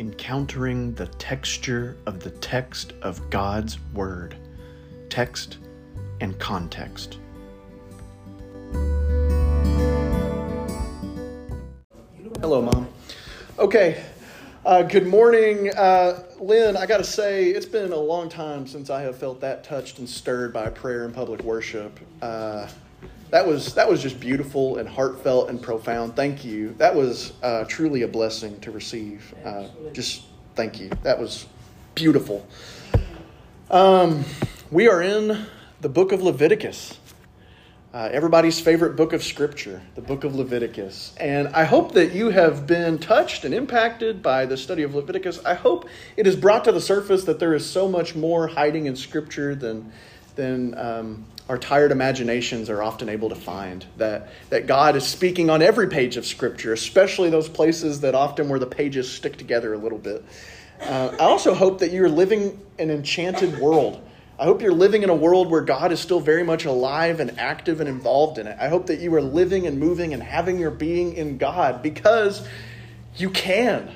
encountering the texture of the text of God's Word, text and context. Hello, Mom. Okay, uh, good morning. Uh, Lynn, I got to say, it's been a long time since I have felt that touched and stirred by prayer and public worship. Uh, that was that was just beautiful and heartfelt and profound. Thank you. That was uh, truly a blessing to receive. Uh, just thank you. That was beautiful. Um, we are in the book of Leviticus. Uh, everybody's favorite book of Scripture, the book of Leviticus. And I hope that you have been touched and impacted by the study of Leviticus. I hope it has brought to the surface that there is so much more hiding in Scripture than, than um, our tired imaginations are often able to find. That, that God is speaking on every page of Scripture, especially those places that often where the pages stick together a little bit. Uh, I also hope that you're living an enchanted world. I hope you're living in a world where God is still very much alive and active and involved in it. I hope that you are living and moving and having your being in God because you can.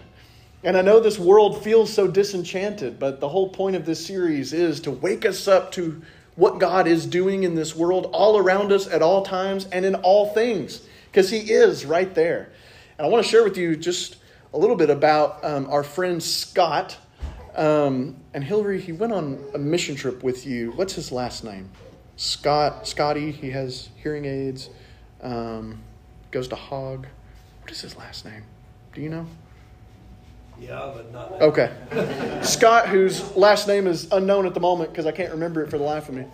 And I know this world feels so disenchanted, but the whole point of this series is to wake us up to what God is doing in this world all around us at all times and in all things, because He is right there. And I want to share with you just a little bit about um, our friend Scott. Um, and Hillary, he went on a mission trip with you. What's his last name? Scott, Scotty. He has hearing aids. Um, goes to Hog. What is his last name? Do you know? Yeah, but not. Okay. Scott, whose last name is unknown at the moment because I can't remember it for the life of me.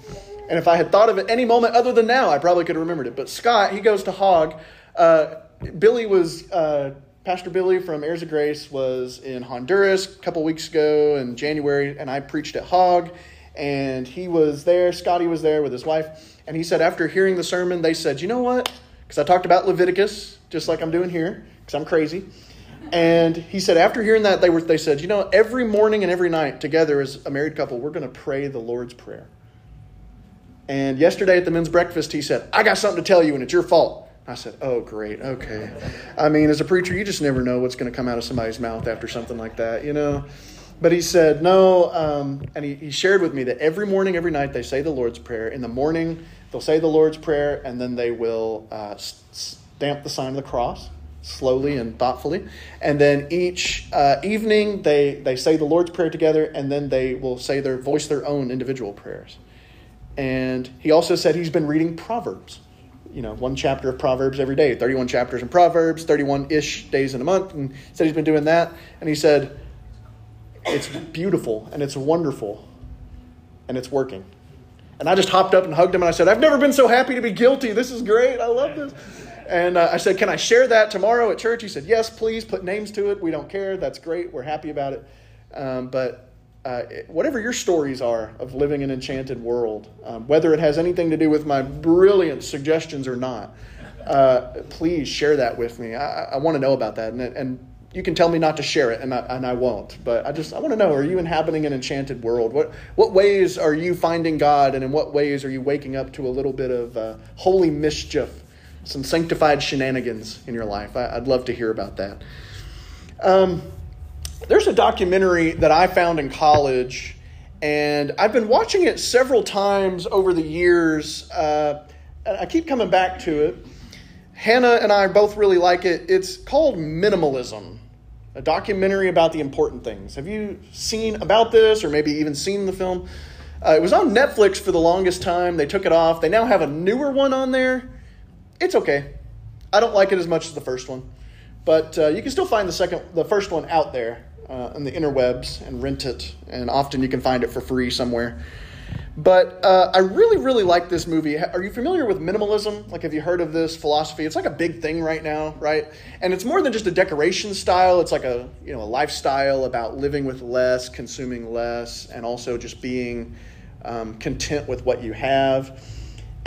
And if I had thought of it any moment other than now, I probably could have remembered it. But Scott, he goes to Hog. Uh, Billy was, uh, Pastor Billy from Heirs of Grace was in Honduras a couple weeks ago in January, and I preached at Hog. And he was there, Scotty was there with his wife. And he said, after hearing the sermon, they said, you know what? Because I talked about Leviticus, just like I'm doing here, because I'm crazy. And he said, after hearing that, they were they said, you know, every morning and every night together as a married couple, we're going to pray the Lord's prayer. And yesterday at the men's breakfast, he said, I got something to tell you, and it's your fault. I said, Oh, great, okay. I mean, as a preacher, you just never know what's going to come out of somebody's mouth after something like that, you know. But he said, No, um, and he, he shared with me that every morning, every night, they say the Lord's Prayer. In the morning, they'll say the Lord's Prayer, and then they will uh, stamp the sign of the cross slowly and thoughtfully. And then each uh, evening they, they say the Lord's Prayer together, and then they will say their voice their own individual prayers. And he also said he's been reading Proverbs. You know, one chapter of Proverbs every day, 31 chapters in Proverbs, 31 ish days in a month. And said he's been doing that. And he said, it's beautiful and it's wonderful and it's working. And I just hopped up and hugged him and I said, I've never been so happy to be guilty. This is great. I love this. And uh, I said, Can I share that tomorrow at church? He said, Yes, please put names to it. We don't care. That's great. We're happy about it. Um, but uh, whatever your stories are of living an enchanted world, um, whether it has anything to do with my brilliant suggestions or not, uh, please share that with me. I, I want to know about that. And, and you can tell me not to share it, and I, and I won't. But I just I want to know: Are you inhabiting an enchanted world? What what ways are you finding God, and in what ways are you waking up to a little bit of uh, holy mischief, some sanctified shenanigans in your life? I, would love to hear about that. Um, there's a documentary that I found in college, and I've been watching it several times over the years. Uh, I keep coming back to it. Hannah and I both really like it. It's called Minimalism, a documentary about the important things. Have you seen about this, or maybe even seen the film? Uh, it was on Netflix for the longest time. They took it off. They now have a newer one on there. It's okay. I don't like it as much as the first one, but uh, you can still find the second, the first one out there uh, on the interwebs and rent it, and often you can find it for free somewhere. But uh, I really, really like this movie. Are you familiar with minimalism? Like, have you heard of this philosophy? It's like a big thing right now, right? And it's more than just a decoration style. It's like a you know a lifestyle about living with less, consuming less, and also just being um, content with what you have.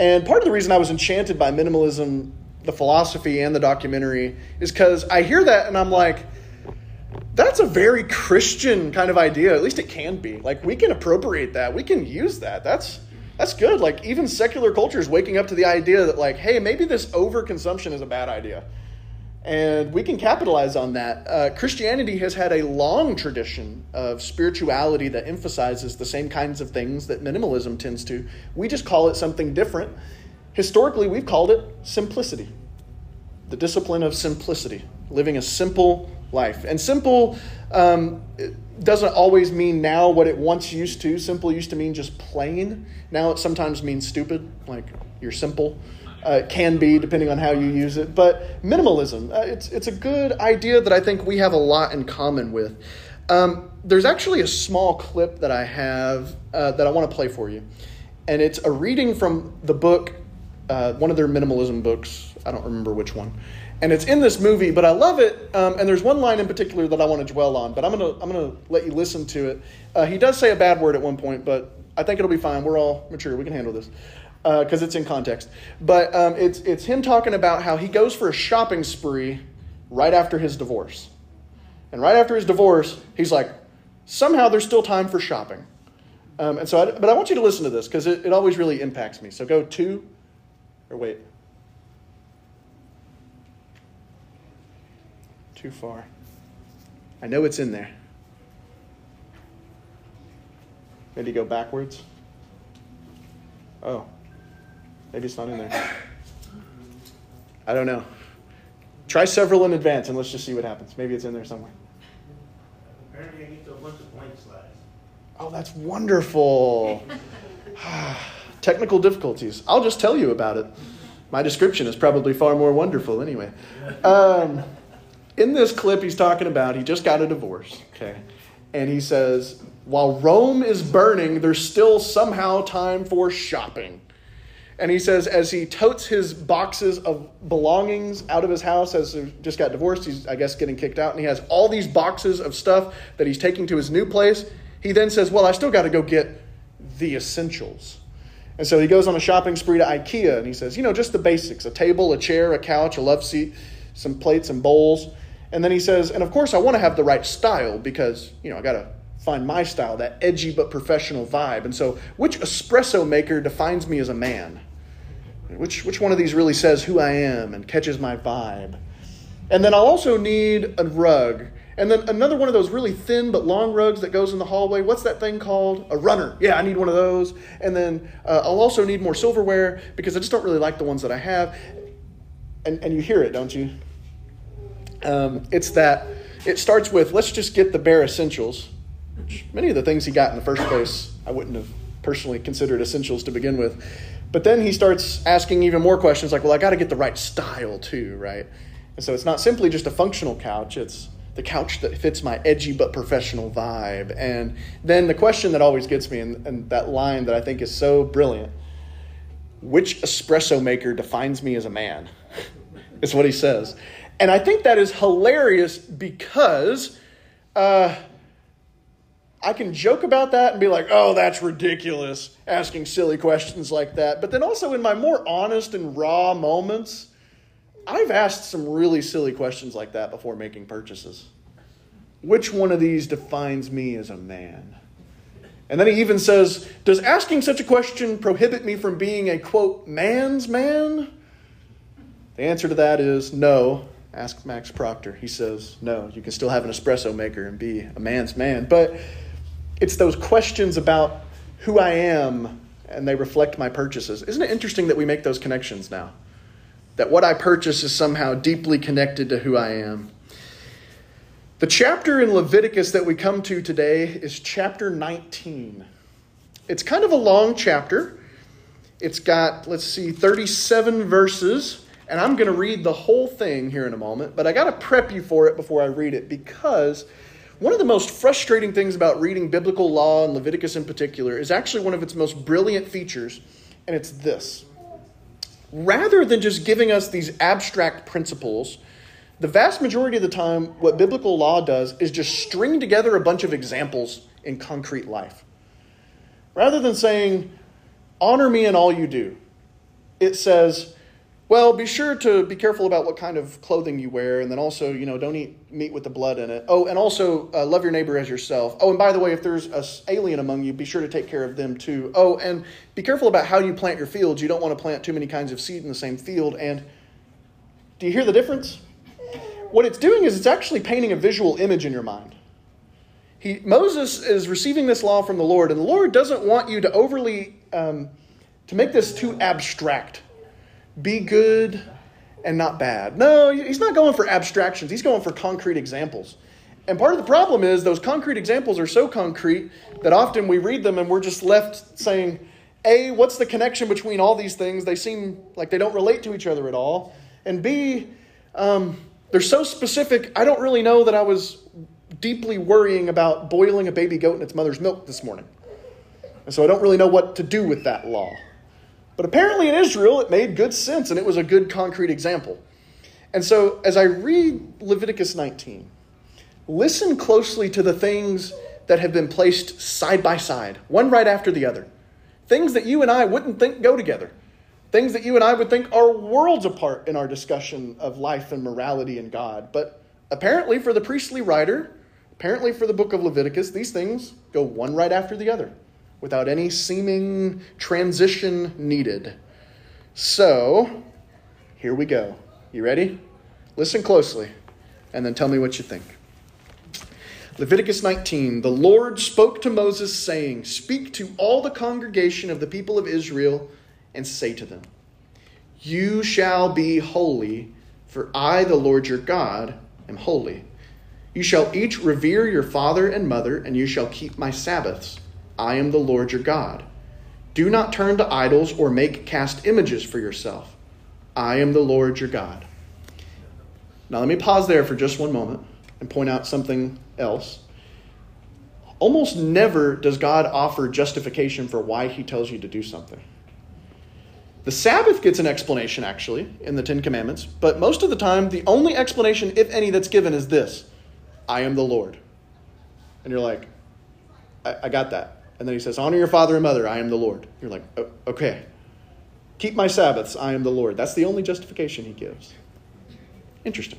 And part of the reason I was enchanted by minimalism, the philosophy, and the documentary is because I hear that and I'm like that's a very Christian kind of idea. At least it can be. Like we can appropriate that. We can use that. That's that's good. Like even secular culture is waking up to the idea that like, hey, maybe this overconsumption is a bad idea. And we can capitalize on that. Uh, Christianity has had a long tradition of spirituality that emphasizes the same kinds of things that minimalism tends to. We just call it something different. Historically, we've called it simplicity the discipline of simplicity, living a simple life. And simple um, doesn't always mean now what it once used to. Simple used to mean just plain. Now it sometimes means stupid, like you're simple. Uh, can be depending on how you use it. But minimalism, uh, it's, it's a good idea that I think we have a lot in common with. Um, there's actually a small clip that I have uh, that I want to play for you. And it's a reading from the book, uh, one of their minimalism books. I don't remember which one. And it's in this movie, but I love it. Um, and there's one line in particular that I want to dwell on, but I'm going to I'm gonna let you listen to it. Uh, he does say a bad word at one point, but I think it'll be fine. We're all mature. We can handle this because uh, it's in context. But um, it's, it's him talking about how he goes for a shopping spree right after his divorce. And right after his divorce, he's like, somehow there's still time for shopping. Um, and so, I, but I want you to listen to this because it, it always really impacts me. So go two, or wait. Too far. I know it's in there. Maybe go backwards. Oh. Maybe it's not in there. I don't know. Try several in advance and let's just see what happens. Maybe it's in there somewhere. Apparently, I need a bunch of blank slides. Oh, that's wonderful. Technical difficulties. I'll just tell you about it. My description is probably far more wonderful anyway. Um, in this clip, he's talking about he just got a divorce, okay? And he says, while Rome is burning, there's still somehow time for shopping. And he says, as he totes his boxes of belongings out of his house, as he just got divorced, he's, I guess, getting kicked out, and he has all these boxes of stuff that he's taking to his new place. He then says, Well, I still got to go get the essentials. And so he goes on a shopping spree to IKEA, and he says, You know, just the basics a table, a chair, a couch, a love seat, some plates and bowls. And then he says, And of course, I want to have the right style because, you know, I got to find my style, that edgy but professional vibe. And so, which espresso maker defines me as a man? Which, which one of these really says who I am and catches my vibe? And then I'll also need a rug. And then another one of those really thin but long rugs that goes in the hallway. What's that thing called? A runner. Yeah, I need one of those. And then uh, I'll also need more silverware because I just don't really like the ones that I have. And, and you hear it, don't you? Um, it's that it starts with let's just get the bare essentials many of the things he got in the first place, I wouldn't have personally considered essentials to begin with. But then he starts asking even more questions like, well, I got to get the right style too, right? And so it's not simply just a functional couch, it's the couch that fits my edgy but professional vibe. And then the question that always gets me, and, and that line that I think is so brilliant which espresso maker defines me as a man? is what he says. And I think that is hilarious because. Uh, I can joke about that and be like, oh, that's ridiculous, asking silly questions like that. But then also in my more honest and raw moments, I've asked some really silly questions like that before making purchases. Which one of these defines me as a man? And then he even says, Does asking such a question prohibit me from being a quote, man's man? The answer to that is no. Ask Max Proctor. He says, No, you can still have an espresso maker and be a man's man. But it's those questions about who I am and they reflect my purchases. Isn't it interesting that we make those connections now? That what I purchase is somehow deeply connected to who I am. The chapter in Leviticus that we come to today is chapter 19. It's kind of a long chapter. It's got, let's see, 37 verses, and I'm going to read the whole thing here in a moment, but I got to prep you for it before I read it because one of the most frustrating things about reading biblical law and Leviticus in particular is actually one of its most brilliant features, and it's this. Rather than just giving us these abstract principles, the vast majority of the time, what biblical law does is just string together a bunch of examples in concrete life. Rather than saying, honor me in all you do, it says, well, be sure to be careful about what kind of clothing you wear, and then also, you know, don't eat meat with the blood in it. Oh, and also uh, love your neighbor as yourself. Oh, and by the way, if there's a alien among you, be sure to take care of them too. Oh, and be careful about how you plant your fields. You don't want to plant too many kinds of seed in the same field. And do you hear the difference? what it's doing is it's actually painting a visual image in your mind. He, Moses is receiving this law from the Lord, and the Lord doesn't want you to overly, um, to make this too abstract. Be good and not bad. No, he's not going for abstractions, he's going for concrete examples. And part of the problem is those concrete examples are so concrete that often we read them and we're just left saying, A, what's the connection between all these things? They seem like they don't relate to each other at all. And B, um, they're so specific, I don't really know that I was deeply worrying about boiling a baby goat in its mother's milk this morning. And so I don't really know what to do with that law. But apparently in Israel, it made good sense and it was a good concrete example. And so as I read Leviticus 19, listen closely to the things that have been placed side by side, one right after the other. Things that you and I wouldn't think go together. Things that you and I would think are worlds apart in our discussion of life and morality and God. But apparently, for the priestly writer, apparently for the book of Leviticus, these things go one right after the other without any seeming transition needed. So, here we go. You ready? Listen closely and then tell me what you think. Leviticus 19 The Lord spoke to Moses, saying, Speak to all the congregation of the people of Israel and say to them, You shall be holy, for I, the Lord your God, am holy. You shall each revere your father and mother, and you shall keep my Sabbaths. I am the Lord your God. Do not turn to idols or make cast images for yourself. I am the Lord your God. Now, let me pause there for just one moment and point out something else. Almost never does God offer justification for why he tells you to do something. The Sabbath gets an explanation, actually, in the Ten Commandments, but most of the time, the only explanation, if any, that's given is this I am the Lord. And you're like, I, I got that. And then he says, Honor your father and mother, I am the Lord. You're like, oh, okay. Keep my Sabbaths, I am the Lord. That's the only justification he gives. Interesting.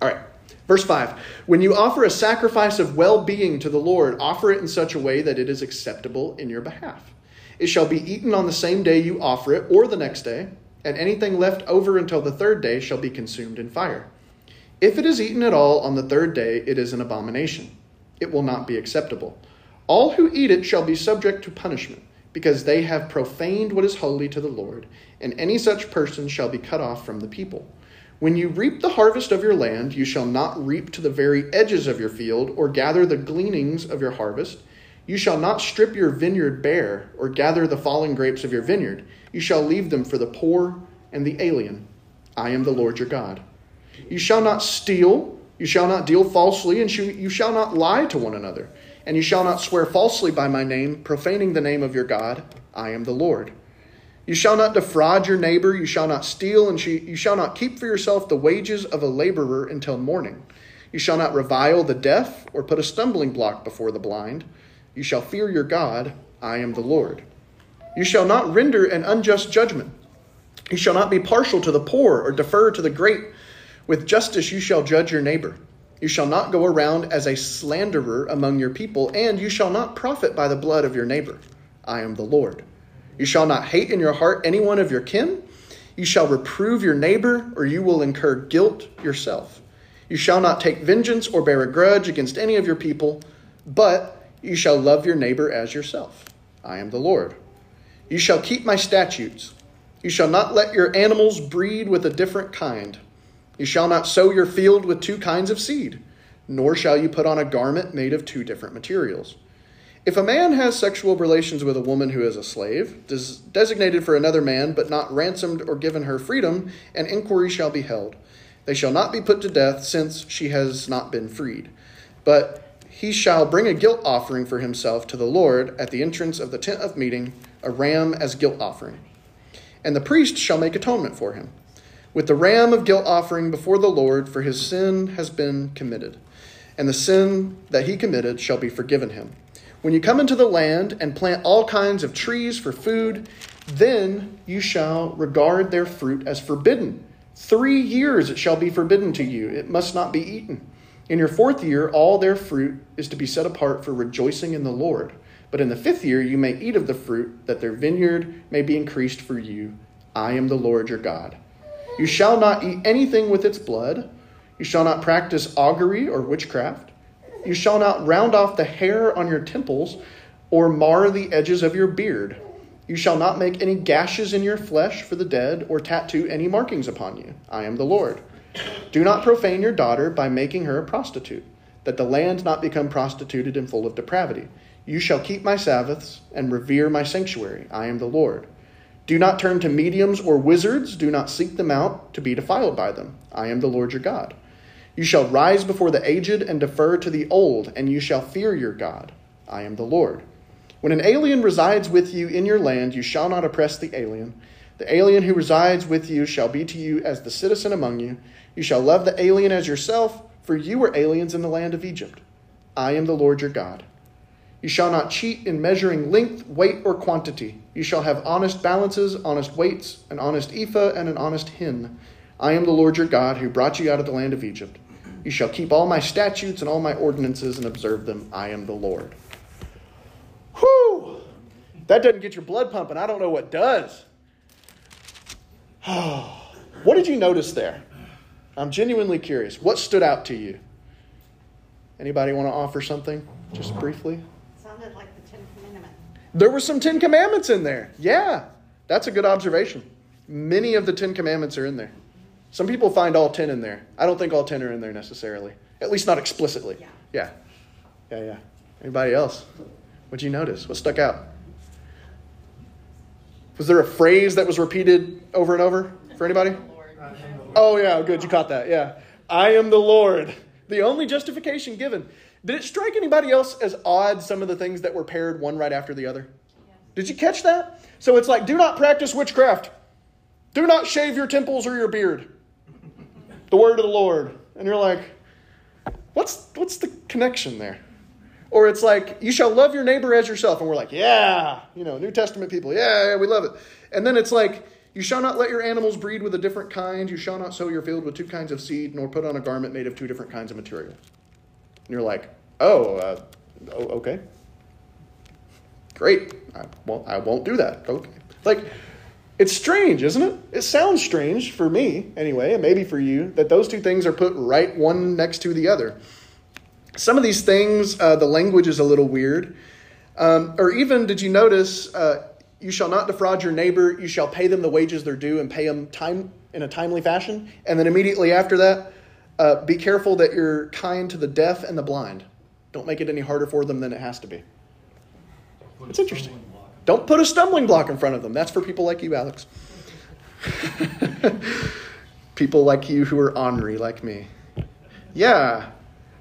All right. Verse 5 When you offer a sacrifice of well being to the Lord, offer it in such a way that it is acceptable in your behalf. It shall be eaten on the same day you offer it, or the next day, and anything left over until the third day shall be consumed in fire. If it is eaten at all on the third day, it is an abomination. It will not be acceptable. All who eat it shall be subject to punishment, because they have profaned what is holy to the Lord, and any such person shall be cut off from the people. When you reap the harvest of your land, you shall not reap to the very edges of your field, or gather the gleanings of your harvest. You shall not strip your vineyard bare, or gather the fallen grapes of your vineyard. You shall leave them for the poor and the alien. I am the Lord your God. You shall not steal, you shall not deal falsely, and you shall not lie to one another. And you shall not swear falsely by my name, profaning the name of your God. I am the Lord. You shall not defraud your neighbor, you shall not steal, and you shall not keep for yourself the wages of a laborer until morning. You shall not revile the deaf, or put a stumbling block before the blind. You shall fear your God, I am the Lord. You shall not render an unjust judgment. You shall not be partial to the poor, or defer to the great. With justice you shall judge your neighbor. You shall not go around as a slanderer among your people, and you shall not profit by the blood of your neighbor. I am the Lord. You shall not hate in your heart any one of your kin. You shall reprove your neighbor, or you will incur guilt yourself. You shall not take vengeance or bear a grudge against any of your people, but you shall love your neighbor as yourself. I am the Lord. You shall keep my statutes. You shall not let your animals breed with a different kind. You shall not sow your field with two kinds of seed, nor shall you put on a garment made of two different materials. If a man has sexual relations with a woman who is a slave, des- designated for another man, but not ransomed or given her freedom, an inquiry shall be held. They shall not be put to death, since she has not been freed. But he shall bring a guilt offering for himself to the Lord at the entrance of the tent of meeting, a ram as guilt offering. And the priest shall make atonement for him, with the ram of guilt offering before the Lord, for his sin has been committed. And the sin that he committed shall be forgiven him. When you come into the land and plant all kinds of trees for food, then you shall regard their fruit as forbidden. Three years it shall be forbidden to you, it must not be eaten. In your fourth year, all their fruit is to be set apart for rejoicing in the Lord. But in the fifth year, you may eat of the fruit, that their vineyard may be increased for you. I am the Lord your God. You shall not eat anything with its blood. You shall not practice augury or witchcraft. You shall not round off the hair on your temples or mar the edges of your beard. You shall not make any gashes in your flesh for the dead or tattoo any markings upon you. I am the Lord. Do not profane your daughter by making her a prostitute, that the land not become prostituted and full of depravity. You shall keep my Sabbaths and revere my sanctuary. I am the Lord. Do not turn to mediums or wizards. Do not seek them out to be defiled by them. I am the Lord your God. You shall rise before the aged and defer to the old, and you shall fear your God. I am the Lord. When an alien resides with you in your land, you shall not oppress the alien. The alien who resides with you shall be to you as the citizen among you. You shall love the alien as yourself, for you were aliens in the land of Egypt. I am the Lord your God. You shall not cheat in measuring length, weight, or quantity. You shall have honest balances, honest weights, an honest ephah, and an honest hin. I am the Lord your God who brought you out of the land of Egypt. You shall keep all my statutes and all my ordinances and observe them. I am the Lord. Whew! That doesn't get your blood pumping. I don't know what does. what did you notice there? I'm genuinely curious. What stood out to you? Anybody want to offer something just briefly? Sounded like the Ten Commandments. There were some Ten Commandments in there. Yeah, that's a good observation. Many of the Ten Commandments are in there. Some people find all 10 in there. I don't think all 10 are in there necessarily, at least not explicitly. Yeah. Yeah. Yeah, yeah. Anybody else? What'd you notice? What stuck out? Was there a phrase that was repeated over and over for anybody? Oh, yeah, good. You caught that. Yeah. I am the Lord. The only justification given. Did it strike anybody else as odd some of the things that were paired one right after the other? Did you catch that? So it's like, do not practice witchcraft. Do not shave your temples or your beard. The word of the Lord. And you're like, what's what's the connection there? Or it's like, you shall love your neighbor as yourself. And we're like, yeah, you know, New Testament people, yeah, yeah, we love it. And then it's like, you shall not let your animals breed with a different kind. You shall not sow your field with two kinds of seed, nor put on a garment made of two different kinds of material. And you're like, oh, uh, oh okay. Great. I won't, I won't do that. Okay. Like, it's strange, isn't it? It sounds strange for me, anyway, and maybe for you, that those two things are put right one next to the other. Some of these things, uh, the language is a little weird. Um, or even, did you notice, uh, you shall not defraud your neighbor, you shall pay them the wages they're due and pay them time in a timely fashion. And then immediately after that, uh, be careful that you're kind to the deaf and the blind. Don't make it any harder for them than it has to be. It's interesting. Don't put a stumbling block in front of them. That's for people like you, Alex. people like you who are ornery like me. Yeah.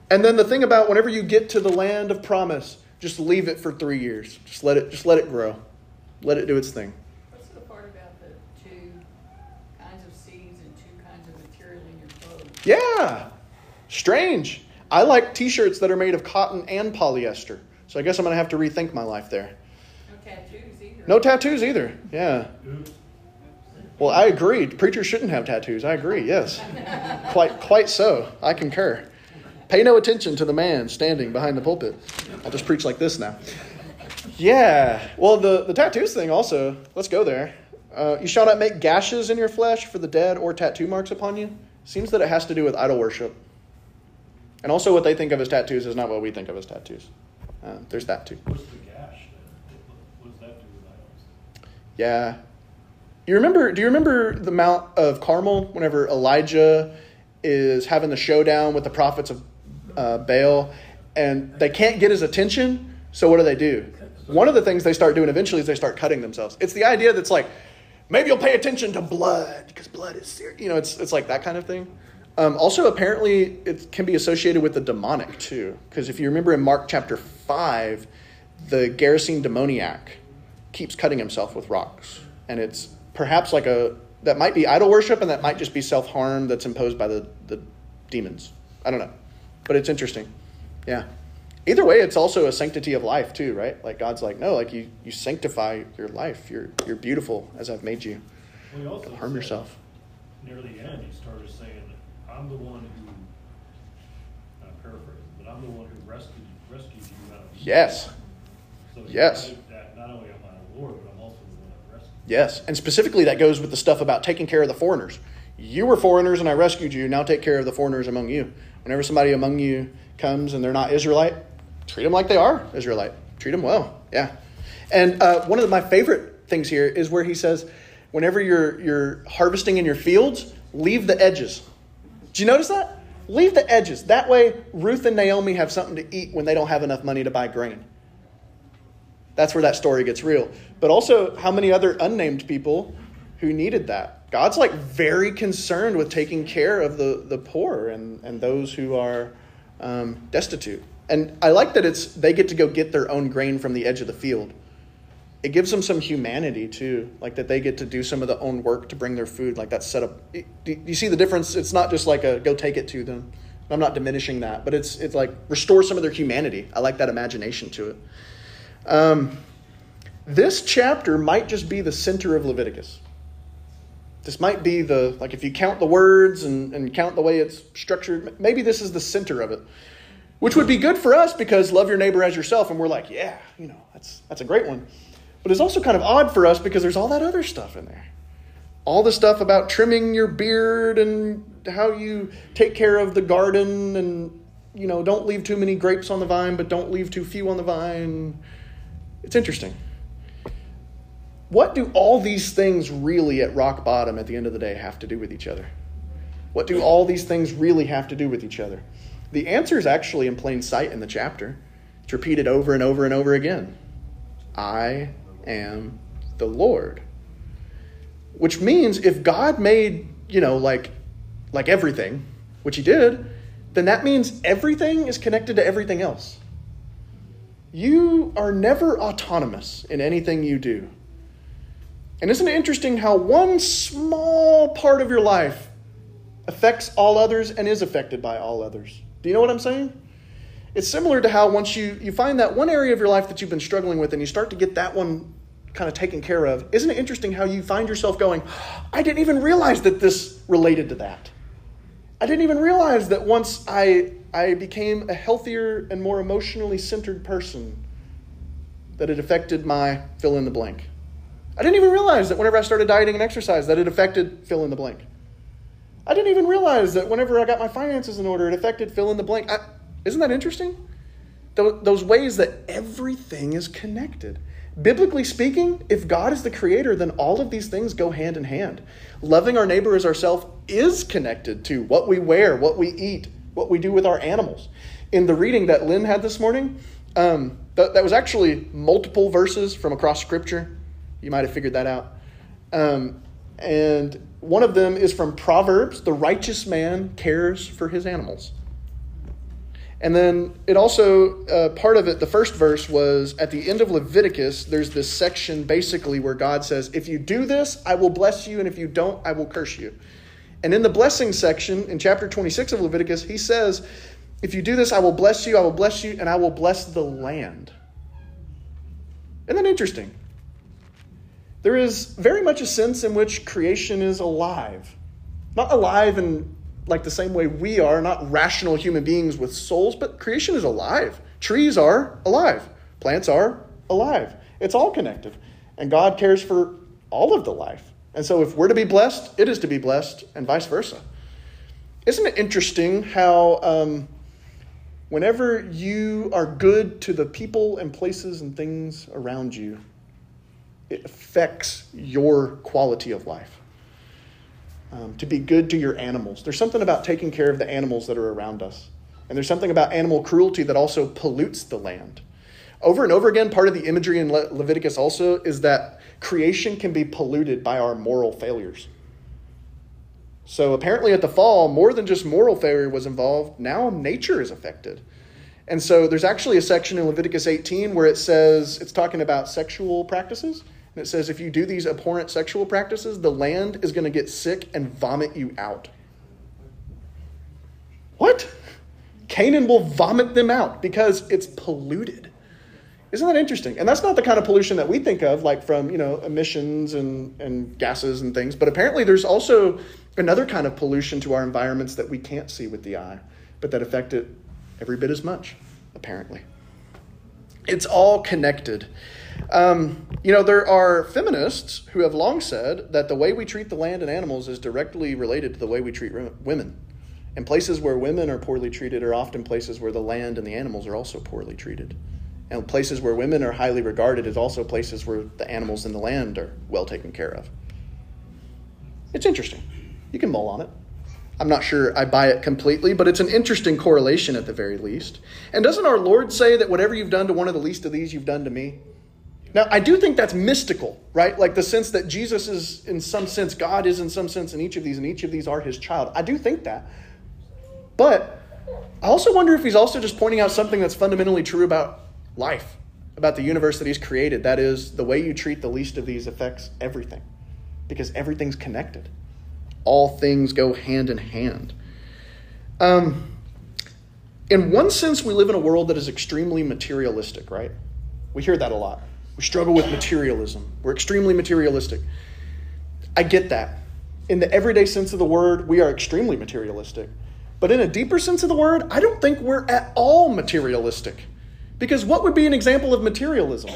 And then the thing about whenever you get to the land of promise, just leave it for three years. Just let it just let it grow. Let it do its thing. What's the part about the two kinds of seeds and two kinds of material in your clothes? Yeah. Strange. I like t-shirts that are made of cotton and polyester. So I guess I'm going to have to rethink my life there. No tattoos either. No tattoos either. Yeah. Well, I agree. Preachers shouldn't have tattoos. I agree. Yes. quite quite so. I concur. Pay no attention to the man standing behind the pulpit. I'll just preach like this now. Yeah. Well, the, the tattoos thing also, let's go there. Uh, you shall not make gashes in your flesh for the dead or tattoo marks upon you. Seems that it has to do with idol worship. And also, what they think of as tattoos is not what we think of as tattoos. Uh, there's that too. What's the gash? What does that do with idols? Yeah. You remember? Do you remember the Mount of Carmel? Whenever Elijah is having the showdown with the prophets of uh, Baal, and they can't get his attention. So what do they do? One of the things they start doing eventually is they start cutting themselves. It's the idea that's like, maybe you'll pay attention to blood because blood is serious. You know, it's it's like that kind of thing. Um, also, apparently, it can be associated with the demonic too. Because if you remember in Mark chapter five, the Gerasene demoniac keeps cutting himself with rocks, and it's perhaps like a that might be idol worship, and that might just be self harm that's imposed by the the demons. I don't know, but it's interesting. Yeah. Either way, it's also a sanctity of life too, right? Like God's like, no, like you you sanctify your life. You're you're beautiful as I've made you. Well, Don't harm yourself. Near the end, he started saying, I'm the one who, I'm paraphrasing, but I'm the one who rescued, rescued you out of. Yes. So Yes. That not only am I Lord, but I'm also the one that rescued. Yes, and specifically that goes with the stuff about taking care of the foreigners. You were foreigners and I rescued you. Now take care of the foreigners among you. Whenever somebody among you comes and they're not Israelite, treat them like they are Israelite. Treat them well. Yeah. And uh, one of my favorite things here is where he says, whenever you're, you're harvesting in your fields, leave the edges. Do you notice that? Leave the edges. That way, Ruth and Naomi have something to eat when they don't have enough money to buy grain. That's where that story gets real. But also, how many other unnamed people who needed that? God's like very concerned with taking care of the, the poor and, and those who are um, destitute. And I like that it's they get to go get their own grain from the edge of the field. It gives them some humanity too, like that they get to do some of the own work to bring their food. Like that set up. You see the difference? It's not just like a go take it to them. I'm not diminishing that, but it's it's like restore some of their humanity. I like that imagination to it. Um, this chapter might just be the center of Leviticus. This might be the, like, if you count the words and, and count the way it's structured, maybe this is the center of it. Which would be good for us because love your neighbor as yourself, and we're like, yeah, you know, that's, that's a great one. But it's also kind of odd for us because there's all that other stuff in there. All the stuff about trimming your beard and how you take care of the garden and, you know, don't leave too many grapes on the vine, but don't leave too few on the vine. It's interesting. What do all these things really at rock bottom at the end of the day have to do with each other? What do all these things really have to do with each other? The answer is actually in plain sight in the chapter. It's repeated over and over and over again. I am the Lord. Which means if God made, you know, like like everything, which he did, then that means everything is connected to everything else. You are never autonomous in anything you do. And isn't it interesting how one small part of your life affects all others and is affected by all others? Do you know what I'm saying? It's similar to how once you, you find that one area of your life that you've been struggling with and you start to get that one kind of taken care of, isn't it interesting how you find yourself going, I didn't even realize that this related to that? I didn't even realize that once I I became a healthier and more emotionally centered person, that it affected my fill in the blank. I didn't even realize that whenever I started dieting and exercise, that it affected fill in the blank. I didn't even realize that whenever I got my finances in order, it affected fill in the blank. I, isn't that interesting? Those ways that everything is connected. Biblically speaking, if God is the creator, then all of these things go hand in hand. Loving our neighbor as ourselves is connected to what we wear, what we eat, what we do with our animals. In the reading that Lynn had this morning, um, that, that was actually multiple verses from across Scripture. You might have figured that out. Um, and one of them is from Proverbs the righteous man cares for his animals. And then it also, uh, part of it, the first verse was at the end of Leviticus, there's this section basically where God says, If you do this, I will bless you, and if you don't, I will curse you. And in the blessing section, in chapter 26 of Leviticus, he says, If you do this, I will bless you, I will bless you, and I will bless the land. Isn't that interesting? There is very much a sense in which creation is alive. Not alive in like the same way we are, not rational human beings with souls, but creation is alive. Trees are alive. Plants are alive. It's all connected. And God cares for all of the life. And so, if we're to be blessed, it is to be blessed, and vice versa. Isn't it interesting how, um, whenever you are good to the people and places and things around you, it affects your quality of life? Um, to be good to your animals. There's something about taking care of the animals that are around us. And there's something about animal cruelty that also pollutes the land. Over and over again, part of the imagery in Le- Leviticus also is that creation can be polluted by our moral failures. So apparently, at the fall, more than just moral failure was involved. Now nature is affected. And so there's actually a section in Leviticus 18 where it says, it's talking about sexual practices. And it says, if you do these abhorrent sexual practices, the land is going to get sick and vomit you out. What? Canaan will vomit them out because it's polluted. Isn't that interesting? And that's not the kind of pollution that we think of, like from you know emissions and, and gases and things. But apparently, there's also another kind of pollution to our environments that we can't see with the eye, but that affect it every bit as much. Apparently, it's all connected. Um, you know, there are feminists who have long said that the way we treat the land and animals is directly related to the way we treat women. And places where women are poorly treated are often places where the land and the animals are also poorly treated. And places where women are highly regarded is also places where the animals and the land are well taken care of. It's interesting. You can mull on it. I'm not sure I buy it completely, but it's an interesting correlation at the very least. And doesn't our Lord say that whatever you've done to one of the least of these, you've done to me? Now, I do think that's mystical, right? Like the sense that Jesus is, in some sense, God is in some sense in each of these, and each of these are his child. I do think that. But I also wonder if he's also just pointing out something that's fundamentally true about life, about the universe that he's created. That is, the way you treat the least of these affects everything, because everything's connected. All things go hand in hand. Um, in one sense, we live in a world that is extremely materialistic, right? We hear that a lot. We struggle with materialism. We're extremely materialistic. I get that. In the everyday sense of the word, we are extremely materialistic. But in a deeper sense of the word, I don't think we're at all materialistic. Because what would be an example of materialism?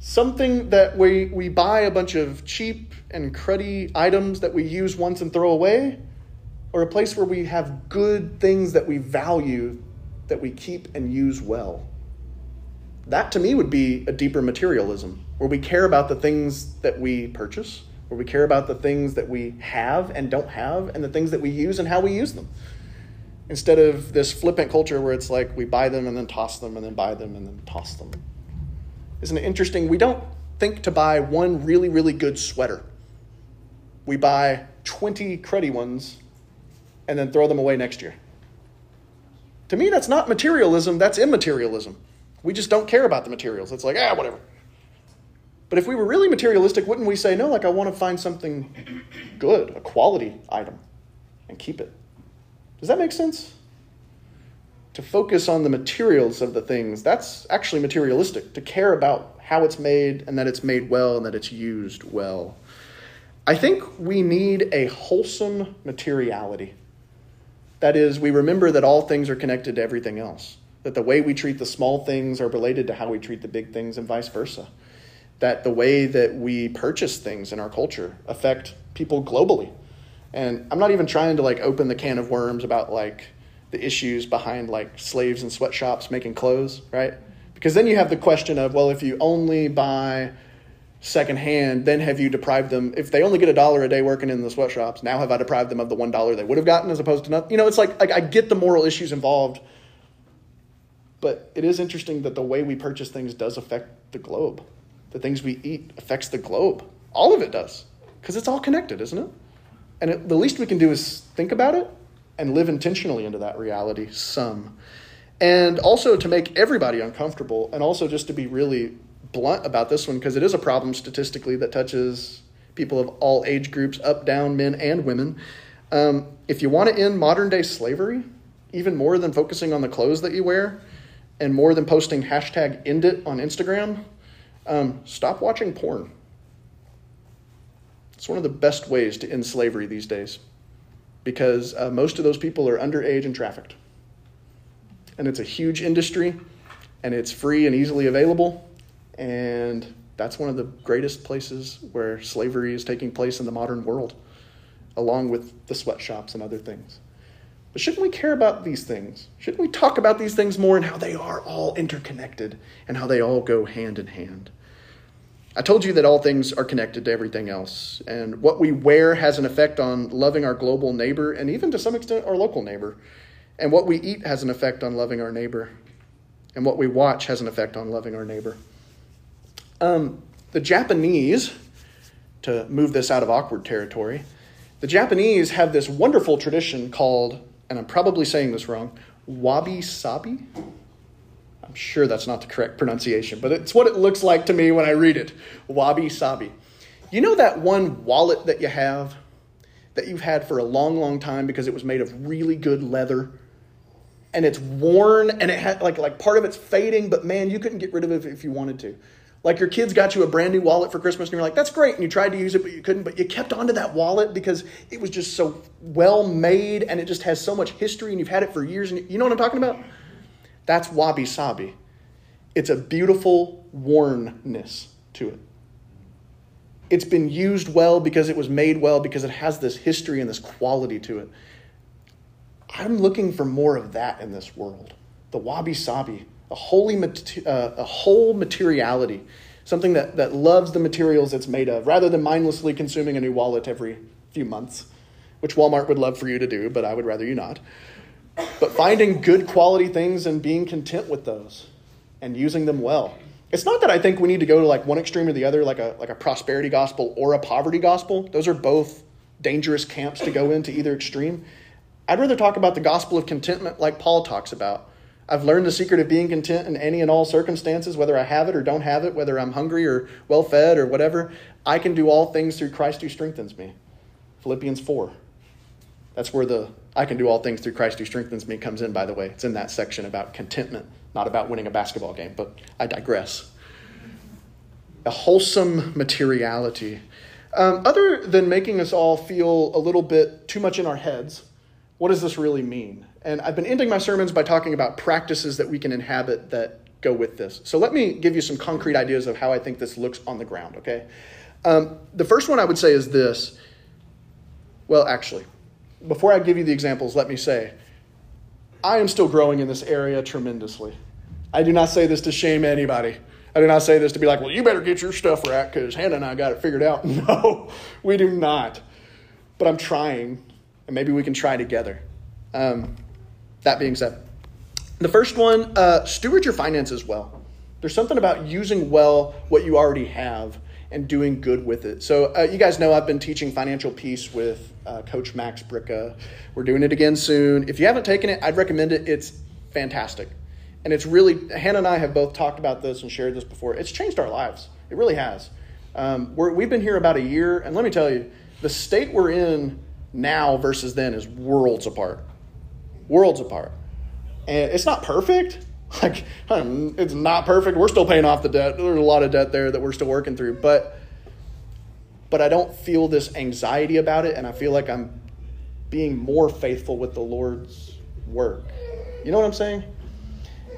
Something that we, we buy a bunch of cheap and cruddy items that we use once and throw away? Or a place where we have good things that we value that we keep and use well? That to me would be a deeper materialism, where we care about the things that we purchase, where we care about the things that we have and don't have, and the things that we use and how we use them. Instead of this flippant culture where it's like we buy them and then toss them and then buy them and then toss them. Isn't it interesting? We don't think to buy one really, really good sweater. We buy 20 cruddy ones and then throw them away next year. To me, that's not materialism, that's immaterialism. We just don't care about the materials. It's like, ah, whatever. But if we were really materialistic, wouldn't we say, no, like I want to find something good, a quality item, and keep it? Does that make sense? To focus on the materials of the things, that's actually materialistic. To care about how it's made and that it's made well and that it's used well. I think we need a wholesome materiality. That is, we remember that all things are connected to everything else that the way we treat the small things are related to how we treat the big things and vice versa. That the way that we purchase things in our culture affect people globally. And i'm not even trying to like open the can of worms about like the issues behind like slaves and sweatshops making clothes right? Because then you have the question of well if you only buy secondhand then have you deprived them? If they only get a dollar a day working in the sweatshops now have i deprived them of the one dollar they would have gotten as opposed to nothing you know it's like, like i get the moral issues involved but it is interesting that the way we purchase things does affect the globe. The things we eat affects the globe. All of it does. Because it's all connected, isn't it? And it, the least we can do is think about it and live intentionally into that reality some. And also to make everybody uncomfortable, and also just to be really blunt about this one, because it is a problem statistically that touches people of all age groups, up, down, men, and women. Um, if you want to end modern day slavery, even more than focusing on the clothes that you wear, and more than posting hashtag end it on Instagram, um, stop watching porn. It's one of the best ways to end slavery these days because uh, most of those people are underage and trafficked. And it's a huge industry and it's free and easily available. And that's one of the greatest places where slavery is taking place in the modern world, along with the sweatshops and other things. But shouldn't we care about these things? Shouldn't we talk about these things more and how they are all interconnected and how they all go hand in hand? I told you that all things are connected to everything else, and what we wear has an effect on loving our global neighbor and even to some extent our local neighbor. And what we eat has an effect on loving our neighbor, and what we watch has an effect on loving our neighbor. Um, the Japanese, to move this out of awkward territory, the Japanese have this wonderful tradition called and I'm probably saying this wrong, wabi sabi. I'm sure that's not the correct pronunciation, but it's what it looks like to me when I read it. Wabi sabi. You know that one wallet that you have that you've had for a long, long time because it was made of really good leather and it's worn and it had like like part of it's fading, but man, you couldn't get rid of it if you wanted to. Like your kids got you a brand new wallet for Christmas and you're like, that's great. And you tried to use it, but you couldn't. But you kept onto that wallet because it was just so well made and it just has so much history and you've had it for years. And you know what I'm talking about? That's wabi sabi. it's a beautiful wornness to it. It's been used well because it was made well because it has this history and this quality to it. I'm looking for more of that in this world. The wabi sabi, a holy, uh, a whole materiality, something that, that loves the materials it's made of, rather than mindlessly consuming a new wallet every few months, which Walmart would love for you to do, but I would rather you not. But finding good quality things and being content with those and using them well. It's not that I think we need to go to like one extreme or the other, like a like a prosperity gospel or a poverty gospel. Those are both dangerous camps to go into either extreme. I'd rather talk about the gospel of contentment like Paul talks about. I've learned the secret of being content in any and all circumstances, whether I have it or don't have it, whether I'm hungry or well fed or whatever. I can do all things through Christ who strengthens me. Philippians 4. That's where the I can do all things through Christ who strengthens me comes in, by the way. It's in that section about contentment, not about winning a basketball game, but I digress. A wholesome materiality. Um, other than making us all feel a little bit too much in our heads, what does this really mean? And I've been ending my sermons by talking about practices that we can inhabit that go with this. So let me give you some concrete ideas of how I think this looks on the ground, okay? Um, the first one I would say is this. Well, actually, before I give you the examples, let me say I am still growing in this area tremendously. I do not say this to shame anybody. I do not say this to be like, well, you better get your stuff right because Hannah and I got it figured out. No, we do not. But I'm trying, and maybe we can try together. Um, that being said, the first one uh, steward your finances well. There's something about using well what you already have and doing good with it. So, uh, you guys know I've been teaching financial peace with uh, Coach Max Bricka. We're doing it again soon. If you haven't taken it, I'd recommend it. It's fantastic. And it's really, Hannah and I have both talked about this and shared this before. It's changed our lives. It really has. Um, we have been here about a year, and let me tell you, the state we're in now versus then is worlds apart. Worlds apart. And it's not perfect. Like, hmm, it's not perfect. We're still paying off the debt. There's a lot of debt there that we're still working through. But, but I don't feel this anxiety about it, and I feel like I'm being more faithful with the Lord's work. You know what I'm saying?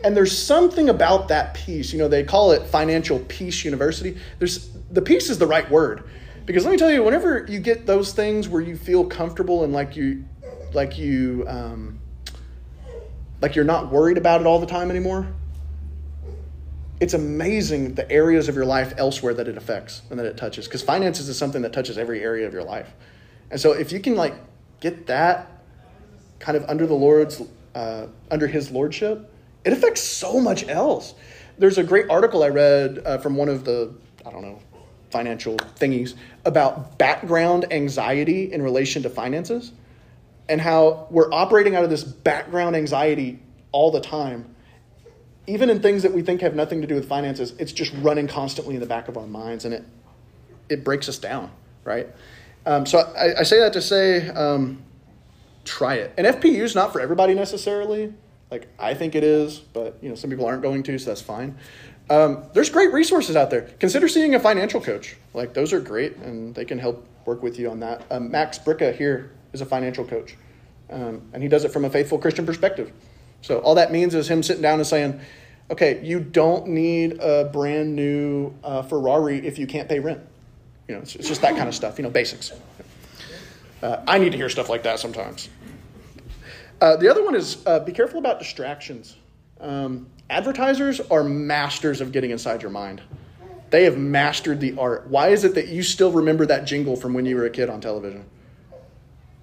And there's something about that peace. You know, they call it financial peace university. There's the peace is the right word. Because let me tell you, whenever you get those things where you feel comfortable and like you like you um, like you're not worried about it all the time anymore, it's amazing the areas of your life elsewhere that it affects and that it touches. Because finances is something that touches every area of your life. And so if you can like get that kind of under the Lord's uh, under His lordship, it affects so much else. There's a great article I read uh, from one of the, I don't know, financial thingies about background anxiety in relation to finances and how we're operating out of this background anxiety all the time. Even in things that we think have nothing to do with finances, it's just running constantly in the back of our minds and it, it breaks us down, right? Um, so I, I, say that to say, um, try it. And FPU is not for everybody necessarily. Like I think it is, but you know some people aren't going to, so that's fine. Um, there's great resources out there. Consider seeing a financial coach. Like those are great, and they can help work with you on that. Um, Max Bricka here is a financial coach, um, and he does it from a faithful Christian perspective. So all that means is him sitting down and saying, "Okay, you don't need a brand new uh, Ferrari if you can't pay rent." You know, it's, it's, just that kind of stuff. You know, basics. Uh, I need to hear stuff like that sometimes. Uh, the other one is uh, be careful about distractions. Um, advertisers are masters of getting inside your mind. They have mastered the art. Why is it that you still remember that jingle from when you were a kid on television?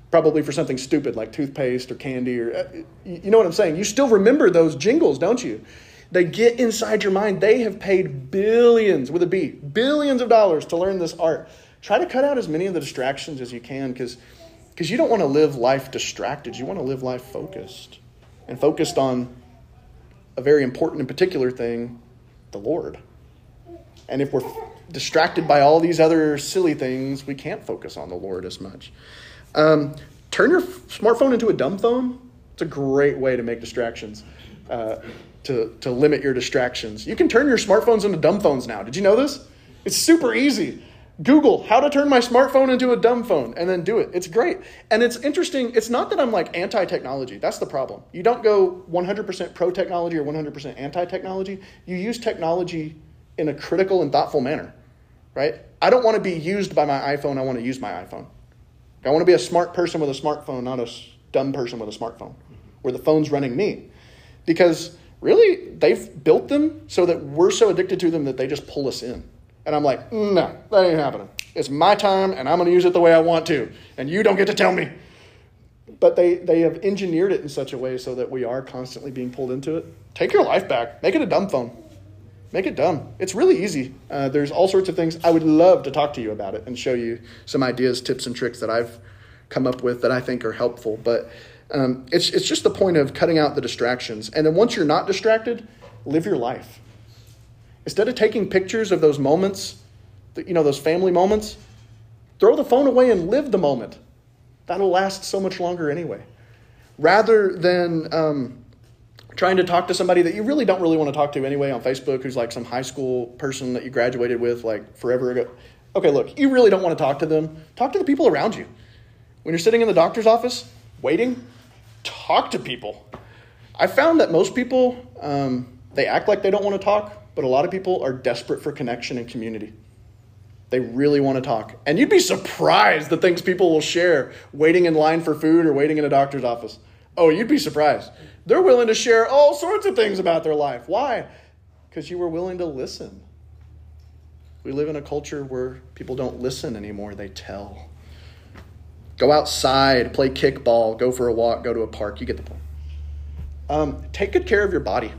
Probably for something stupid like toothpaste or candy or uh, you know what I'm saying? You still remember those jingles, don't you? They get inside your mind. They have paid billions with a B, billions of dollars to learn this art. Try to cut out as many of the distractions as you can because because you don't want to live life distracted. You want to live life focused and focused on a very important and particular thing the Lord. And if we're distracted by all these other silly things, we can't focus on the Lord as much. Um, turn your smartphone into a dumb phone. It's a great way to make distractions, uh, to, to limit your distractions. You can turn your smartphones into dumb phones now. Did you know this? It's super easy. Google how to turn my smartphone into a dumb phone and then do it. It's great. And it's interesting. It's not that I'm like anti technology. That's the problem. You don't go 100% pro technology or 100% anti technology. You use technology in a critical and thoughtful manner, right? I don't want to be used by my iPhone. I want to use my iPhone. I want to be a smart person with a smartphone, not a dumb person with a smartphone, where the phone's running me. Because really, they've built them so that we're so addicted to them that they just pull us in. And I'm like, no, that ain't happening. It's my time, and I'm going to use it the way I want to, and you don't get to tell me. But they, they have engineered it in such a way so that we are constantly being pulled into it. Take your life back. Make it a dumb phone. Make it dumb. It's really easy. Uh, there's all sorts of things. I would love to talk to you about it and show you some ideas, tips, and tricks that I've come up with that I think are helpful. But um, it's, it's just the point of cutting out the distractions. And then once you're not distracted, live your life. Instead of taking pictures of those moments, you know, those family moments, throw the phone away and live the moment. That'll last so much longer anyway. Rather than um, trying to talk to somebody that you really don't really want to talk to anyway on Facebook, who's like some high school person that you graduated with like forever ago. Okay, look, you really don't want to talk to them. Talk to the people around you. When you're sitting in the doctor's office waiting, talk to people. I found that most people, um, they act like they don't want to talk, but a lot of people are desperate for connection and community. They really want to talk. And you'd be surprised the things people will share waiting in line for food or waiting in a doctor's office. Oh, you'd be surprised. They're willing to share all sorts of things about their life. Why? Because you were willing to listen. We live in a culture where people don't listen anymore, they tell. Go outside, play kickball, go for a walk, go to a park. You get the point. Um, take good care of your body.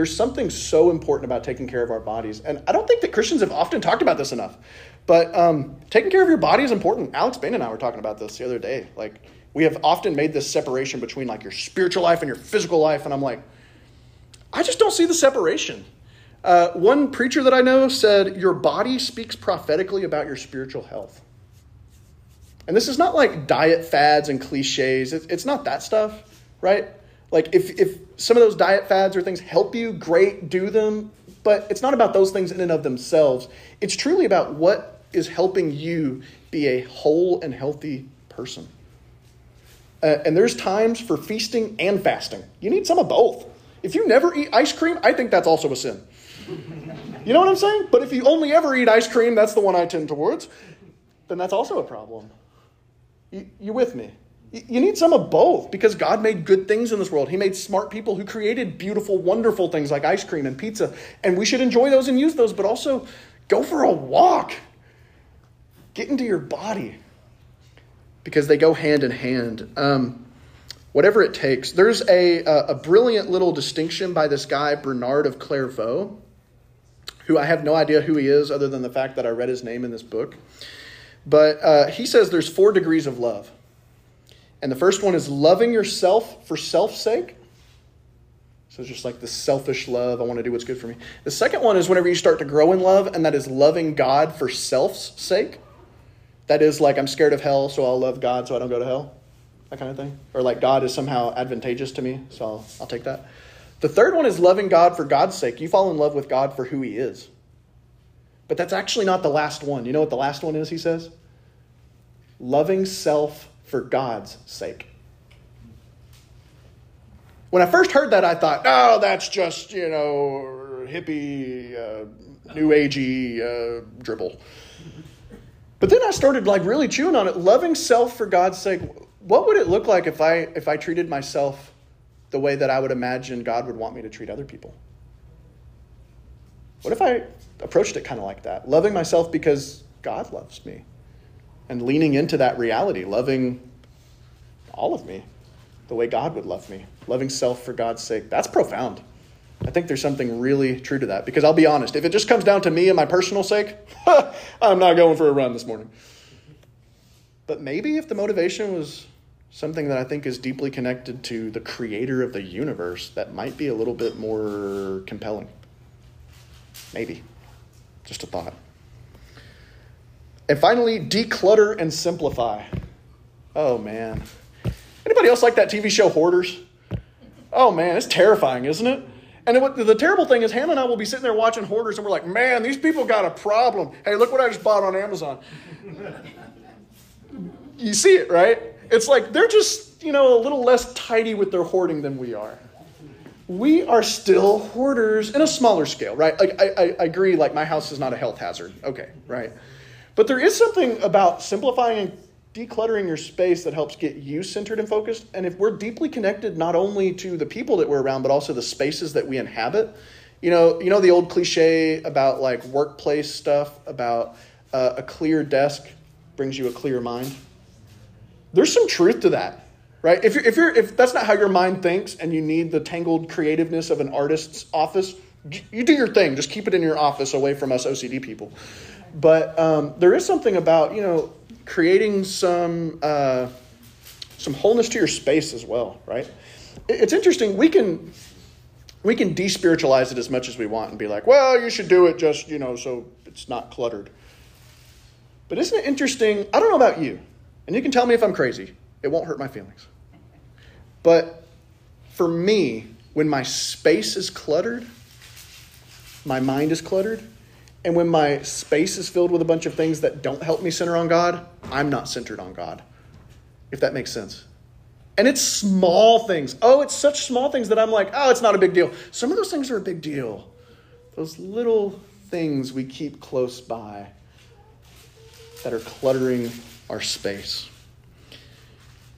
There's something so important about taking care of our bodies. And I don't think that Christians have often talked about this enough. But um, taking care of your body is important. Alex Bain and I were talking about this the other day. Like, we have often made this separation between like your spiritual life and your physical life. And I'm like, I just don't see the separation. Uh, one preacher that I know said, Your body speaks prophetically about your spiritual health. And this is not like diet fads and cliches, it's not that stuff, right? Like, if, if some of those diet fads or things help you, great, do them. But it's not about those things in and of themselves. It's truly about what is helping you be a whole and healthy person. Uh, and there's times for feasting and fasting. You need some of both. If you never eat ice cream, I think that's also a sin. You know what I'm saying? But if you only ever eat ice cream, that's the one I tend towards, then that's also a problem. You, you with me? You need some of both because God made good things in this world. He made smart people who created beautiful, wonderful things like ice cream and pizza. And we should enjoy those and use those, but also go for a walk. Get into your body because they go hand in hand. Um, whatever it takes. There's a, a, brilliant little distinction by this guy, Bernard of Clairvaux, who I have no idea who he is other than the fact that I read his name in this book. But uh, he says there's four degrees of love. And the first one is loving yourself for self's sake. So it's just like the selfish love. I want to do what's good for me. The second one is whenever you start to grow in love, and that is loving God for self's sake. That is like, I'm scared of hell, so I'll love God so I don't go to hell. That kind of thing. Or like, God is somehow advantageous to me, so I'll, I'll take that. The third one is loving God for God's sake. You fall in love with God for who He is. But that's actually not the last one. You know what the last one is, he says? Loving self for God's sake. When I first heard that, I thought, oh, that's just, you know, hippie, uh, new agey uh, dribble. But then I started like really chewing on it, loving self for God's sake. What would it look like if I if I treated myself the way that I would imagine God would want me to treat other people? What if I approached it kind of like that? Loving myself because God loves me and leaning into that reality, loving all of me the way God would love me, loving self for God's sake. That's profound. I think there's something really true to that because I'll be honest, if it just comes down to me and my personal sake, I'm not going for a run this morning. But maybe if the motivation was something that I think is deeply connected to the creator of the universe, that might be a little bit more compelling. Maybe. Just a thought. And finally, declutter and simplify. Oh man. Anybody else like that TV show Hoarders? Oh man, it's terrifying, isn't it? And the terrible thing is, Hannah and I will be sitting there watching hoarders, and we're like, man, these people got a problem. Hey, look what I just bought on Amazon. you see it, right? It's like they're just, you know, a little less tidy with their hoarding than we are. We are still hoarders in a smaller scale, right? Like, I, I, I agree, like, my house is not a health hazard. Okay, right? But there is something about simplifying and decluttering your space that helps get you centered and focused. And if we're deeply connected not only to the people that we're around, but also the spaces that we inhabit, you know, you know the old cliche about like workplace stuff about uh, a clear desk brings you a clear mind. There's some truth to that, right? If you're, if you're if that's not how your mind thinks, and you need the tangled creativeness of an artist's office, you do your thing. Just keep it in your office, away from us OCD people. But um, there is something about you know creating some uh, some wholeness to your space as well, right? It's interesting. We can we can despiritualize it as much as we want and be like, well, you should do it just you know so it's not cluttered. But isn't it interesting? I don't know about you, and you can tell me if I'm crazy. It won't hurt my feelings. But for me, when my space is cluttered, my mind is cluttered, and when my space is filled with a bunch of things that don't help me center on God, I'm not centered on God. If that makes sense. And it's small things. Oh, it's such small things that I'm like, oh, it's not a big deal. Some of those things are a big deal. Those little things we keep close by that are cluttering our space.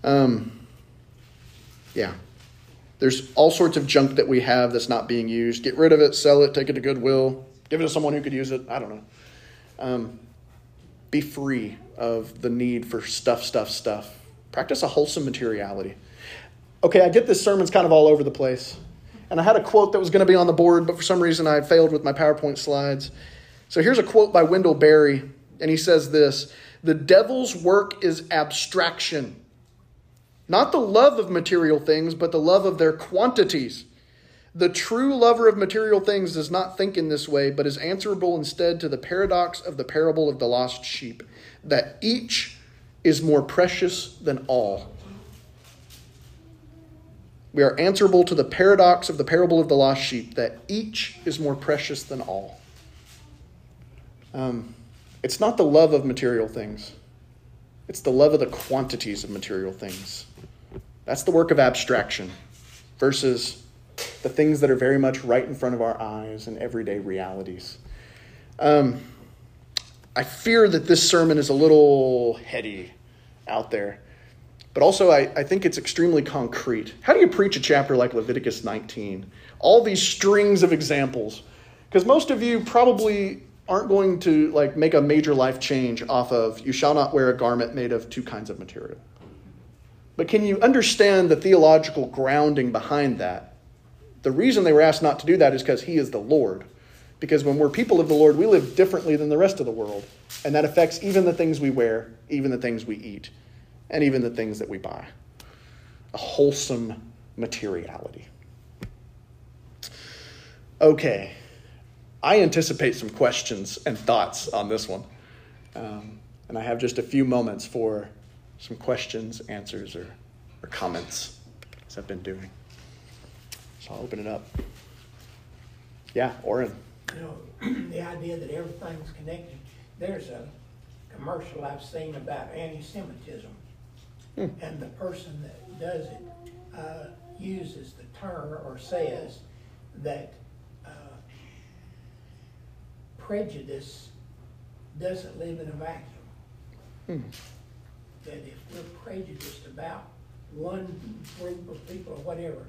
Um, yeah. There's all sorts of junk that we have that's not being used. Get rid of it, sell it, take it to Goodwill, Give it to someone who could use it. I don't know. Um, be free of the need for stuff, stuff, stuff. Practice a wholesome materiality. Okay, I get this sermon's kind of all over the place. And I had a quote that was going to be on the board, but for some reason I failed with my PowerPoint slides. So here's a quote by Wendell Berry, and he says this The devil's work is abstraction. Not the love of material things, but the love of their quantities. The true lover of material things does not think in this way, but is answerable instead to the paradox of the parable of the lost sheep, that each is more precious than all. We are answerable to the paradox of the parable of the lost sheep, that each is more precious than all. Um, it's not the love of material things, it's the love of the quantities of material things. That's the work of abstraction versus the things that are very much right in front of our eyes and everyday realities. Um, I fear that this sermon is a little heady out there, but also I, I think it's extremely concrete. How do you preach a chapter like Leviticus 19? All these strings of examples. Because most of you probably aren't going to like make a major life change off of you shall not wear a garment made of two kinds of material. But can you understand the theological grounding behind that? The reason they were asked not to do that is because He is the Lord. Because when we're people of the Lord, we live differently than the rest of the world. And that affects even the things we wear, even the things we eat, and even the things that we buy. A wholesome materiality. Okay, I anticipate some questions and thoughts on this one. Um, and I have just a few moments for some questions, answers, or, or comments, as I've been doing. I'll open it up. Yeah, Oren. You know, the idea that everything's connected. There's a commercial I've seen about anti-Semitism, hmm. and the person that does it uh, uses the term or says that uh, prejudice doesn't live in a vacuum. Hmm. That if we're prejudiced about one group of people or whatever,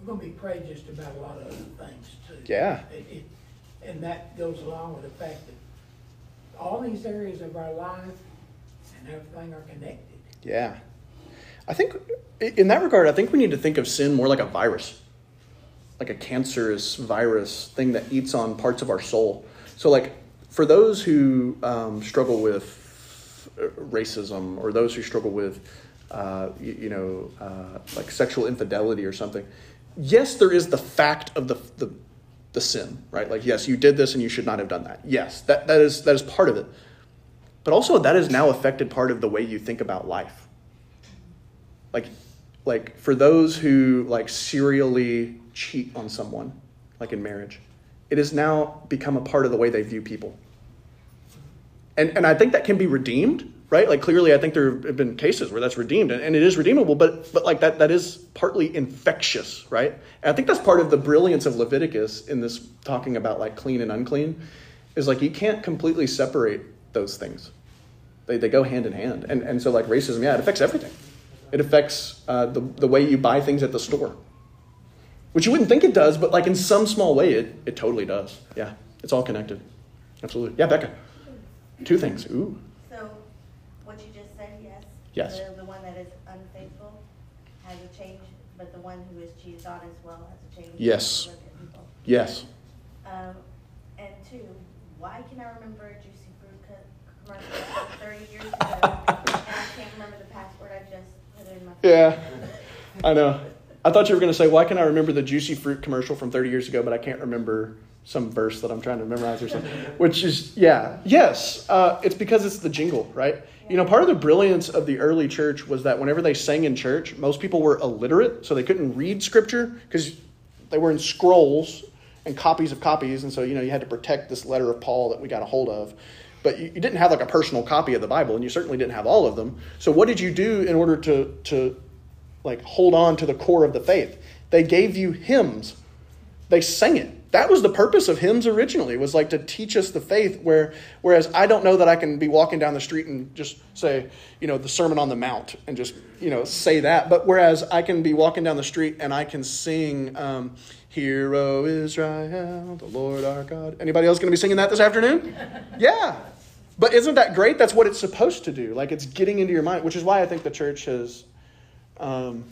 we're going to be prejudiced about a lot of other things too. Yeah. It, it, and that goes along with the fact that all these areas of our life and everything are connected. Yeah. I think, in that regard, I think we need to think of sin more like a virus, like a cancerous virus thing that eats on parts of our soul. So, like, for those who um, struggle with racism or those who struggle with, uh, you, you, know, uh, like sexual infidelity or something, yes, there is the fact of the, the, the sin, right? Like, yes, you did this and you should not have done that. Yes, that, that, is, that is part of it. But also, that has now affected part of the way you think about life. Like, like for those who like serially cheat on someone, like in marriage, it has now become a part of the way they view people. And, and I think that can be redeemed, right? Like clearly, I think there have been cases where that's redeemed, and, and it is redeemable. But but like that that is partly infectious, right? And I think that's part of the brilliance of Leviticus in this talking about like clean and unclean, is like you can't completely separate those things. They they go hand in hand, and and so like racism, yeah, it affects everything. It affects uh, the the way you buy things at the store, which you wouldn't think it does, but like in some small way, it it totally does. Yeah, it's all connected. Absolutely. Yeah, Becca. Two things. Ooh. So, what you just said, yes? Yes. The, the one that is unfaithful has a change, but the one who is cheated on as well has a change. Yes. Look at people. Yes. Um, and two, why can I remember a juicy fruit co- commercial from thirty years ago, and I can't remember the password I just put in my. Yeah. I know. I thought you were going to say, why can I remember the juicy fruit commercial from 30 years ago, but I can't remember some verse that I'm trying to memorize or something. Which is, yeah, yes. Uh, it's because it's the jingle, right? You know, part of the brilliance of the early church was that whenever they sang in church, most people were illiterate, so they couldn't read scripture because they were in scrolls and copies of copies, and so you know you had to protect this letter of Paul that we got a hold of. But you, you didn't have like a personal copy of the Bible, and you certainly didn't have all of them. So what did you do in order to to like hold on to the core of the faith? They gave you hymns. They sang it. That was the purpose of hymns originally, was like to teach us the faith, where whereas I don't know that I can be walking down the street and just say, you know, the Sermon on the Mount and just, you know, say that. But whereas I can be walking down the street and I can sing um, Hear, O Israel, the Lord our God. Anybody else gonna be singing that this afternoon? Yeah. But isn't that great? That's what it's supposed to do. Like it's getting into your mind, which is why I think the church has um,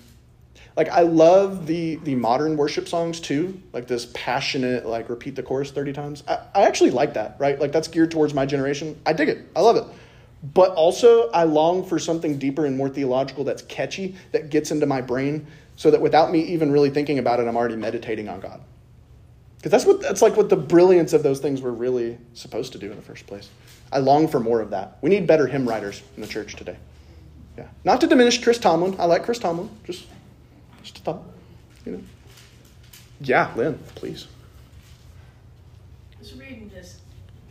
like I love the the modern worship songs too, like this passionate, like repeat the chorus thirty times. I, I actually like that, right? Like that's geared towards my generation. I dig it. I love it. But also, I long for something deeper and more theological that's catchy that gets into my brain, so that without me even really thinking about it, I'm already meditating on God. Because that's what that's like what the brilliance of those things were really supposed to do in the first place. I long for more of that. We need better hymn writers in the church today. Yeah, not to diminish Chris Tomlin. I like Chris Tomlin. Just just a thought, you know. Yeah, Lynn, please. I was reading this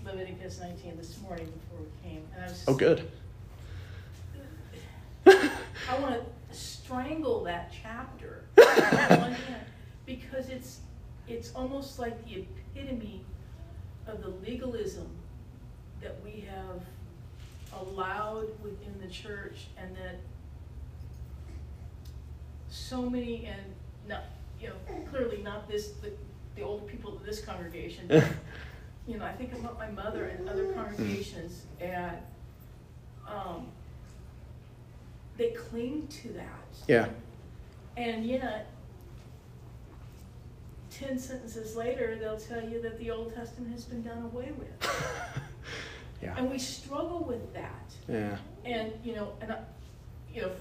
Leviticus 19 this morning before we came, and I was just, Oh, good. I want to strangle that chapter hand, because it's it's almost like the epitome of the legalism that we have allowed within the church, and that so many, and not you know clearly not this the, the old people of this congregation. but, you know, I think about my mother and other congregations, and um, they cling to that. Yeah, And yet, ten sentences later, they'll tell you that the Old Testament has been done away with. yeah, And we struggle with that. yeah, And, you know, and, I- you know,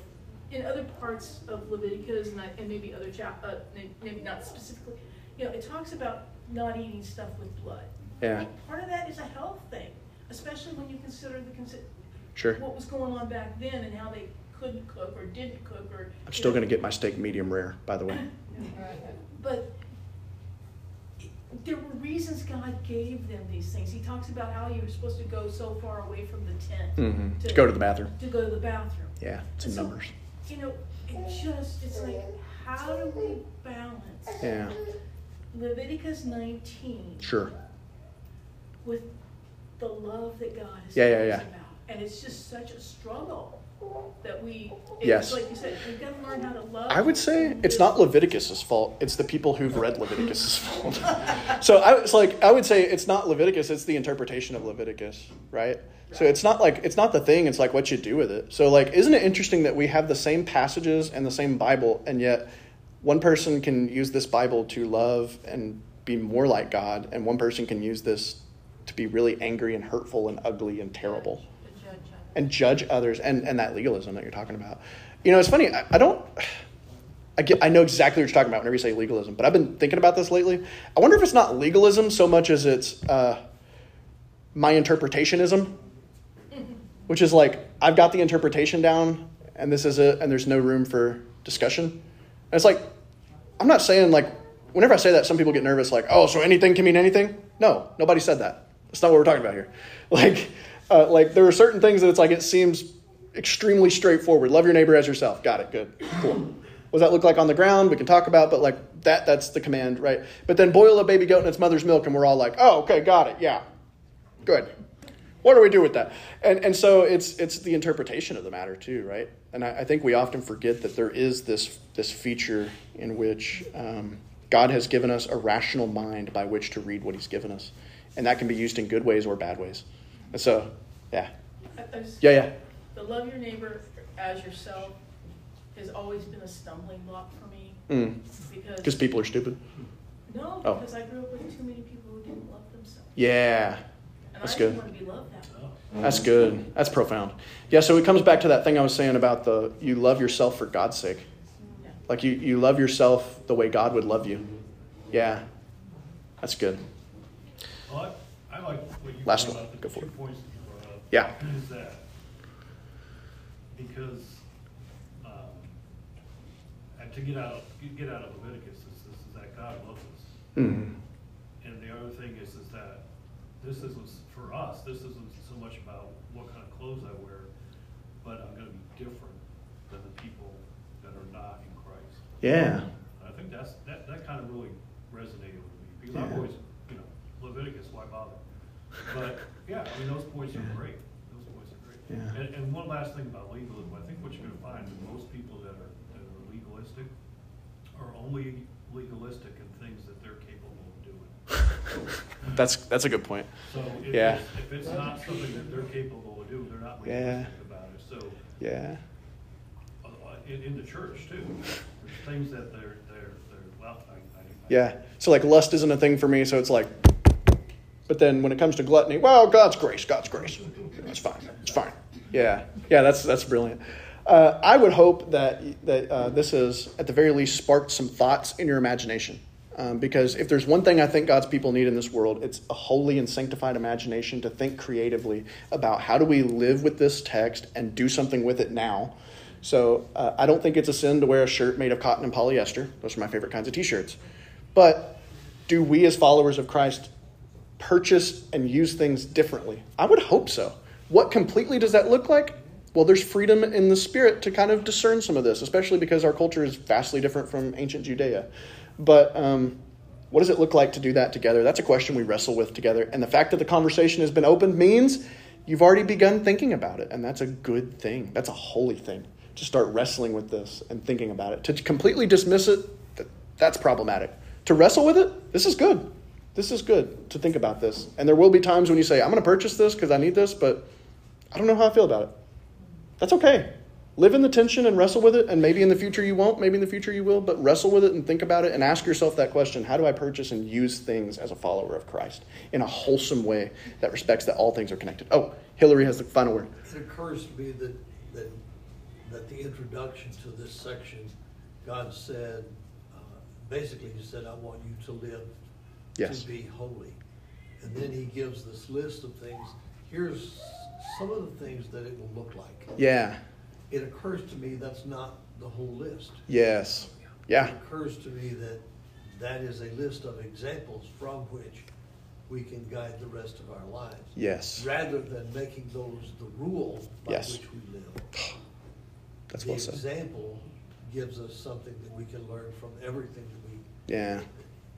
in other parts of Leviticus and, I, and maybe other chap, uh, maybe not specifically, you know, it talks about not eating stuff with blood. Yeah. And Part of that is a health thing, especially when you consider the, consi- sure. what was going on back then and how they couldn't cook or didn't cook or. I'm still going to get my steak medium rare, by the way. But there were reasons God gave them these things. He talks about how you were supposed to go so far away from the tent hmm To go to the bathroom. to go to the bathroom. Yeah, it's in So, numbers. You know, it just, it's like, how do we balance Yeah, Leviticus 19 sure. with the love that God has Yeah, yeah, yeah. about? And it's just such a struggle that we, Yes. like you said, we've got to learn how to love. I would say it's not Leviticus's fault. It's the people who've read Leviticus's fault. so I was like, I would say it's not Leviticus. It's the interpretation of Leviticus, right? So it's not like it's not the thing. It's like what you do with it. So like, isn't it interesting that we have the same passages and the same Bible, and yet one person can use this Bible to love and be more like God, and one person can use this to be really angry and hurtful and ugly and terrible The judge of it. And judge others and, and that legalism that you're talking about. You know, it's funny. I, I don't. I get. I know exactly what you're talking about whenever you say legalism, but I've been thinking about this lately. I wonder if it's not legalism so much as it's uh, my interpretationism, which is like I've got the interpretation down, and this is it, and there's no room for discussion. And it's like, I'm not saying like, whenever I say that, some people get nervous, like, oh, so anything can mean anything? No, nobody said that. That's not what we're talking about here. Like, uh, like there are certain things that it's like it seems extremely straightforward. Love your neighbor as yourself. Got it. Good. Cool. What does that look like on the ground? We can talk about, but like that, that's the command, right? But then boil a baby goat in its mother's milk, and we're all like, oh, okay, got it. Yeah. Good. What do we do with that? And and so it's it's the interpretation of the matter too, right? And I, I think we often forget that there is this this feature in which um, God has given us a rational mind by which to read what He's given us, and that can be used in good ways or bad ways. And so, yeah, I- I just- yeah, yeah, The love your neighbor as yourself has always been a stumbling block for me mm. because because, people are stupid. no, Oh. because I grew up with too many people who didn't love themselves. Yeah, And That's I good. want to be loved that way. that's good. That's profound. Yeah, so it comes back to that thing I was saying about the you love yourself for God's sake. Yeah. Like you, you love yourself the way God would love you. Yeah, that's good. Well, I, like what you Last brought one. up, the Go for two it. points that you brought up. Yeah. Is that, because, um, and to get out, get out of Leviticus, is, is that God loves us. Mm. And the other thing is, is that this isn't, for us, this isn't so much about what kind of clothes I wear, but I'm gonna be different than the people that are not in Christ. Yeah, I think that's, that, that kind of really resonated with me, because I've Yeah. always, you know, Leviticus, why bother? But, yeah, I mean, those points are great, those points are great. Yeah. And, and one last thing about legalism, I think what you're gonna find is most people that are, that are legalistic are only legalistic in things that they're capable of doing. that's that's a good point. So if Yeah. it's, if it's not something that they're capable of doing, they're not Yeah. legalistic about it, so, Yeah, uh, in, in the church too, there's things that they're, they're, they're, well, I, I. I- yeah. So like lust isn't a thing for me. So it's like, but then when it comes to gluttony, well, God's grace, God's grace, it's fine, it's fine. Yeah, yeah. That's that's brilliant. Uh, I would hope that that uh, this has at the very least sparked some thoughts in your imagination. Um, because if there's one thing I think God's people need in this world, it's a holy and sanctified imagination to think creatively about how do we live with this text and do something with it now. So uh, I don't think it's a sin to wear a shirt made of cotton and polyester. Those are my favorite kinds of t-shirts. But do we as followers of Christ purchase and use things differently? I would hope so. What completely does that look like? Well, there's freedom in the spirit to kind of discern some of this, especially because our culture is vastly different from ancient Judea. But um, what does it look like to do that together? That's a question we wrestle with together. And the fact that the conversation has been opened means you've already begun thinking about it. And that's a good thing. That's a holy thing to start wrestling with this and thinking about it. To completely dismiss it, that's problematic. To wrestle with it, this is good. This is good to think about this. And there will be times when you say, I'm going to purchase this because I need this, but I don't know how I feel about it. That's okay. Live in the tension and wrestle with it. And maybe in the future you won't, maybe in the future you will, but wrestle with it and think about it and ask yourself that question How do I purchase and use things as a follower of Christ in a wholesome way that respects that all things are connected? Oh, Hillary has the final word. It occurs to me that, that, that the introduction to this section, God said, uh, basically he said, I want you to live Yes. to be holy. And then he gives this list of things. Here's some of the things that it will look like. Yeah. It occurs to me that's not the whole list. Yes. Yeah. It occurs to me that that is a list of examples from which we can guide the rest of our lives. Yes. Rather than making those the rule by Yes. which we live. That's The well said. example gives us something that we can learn from everything that we, Yeah.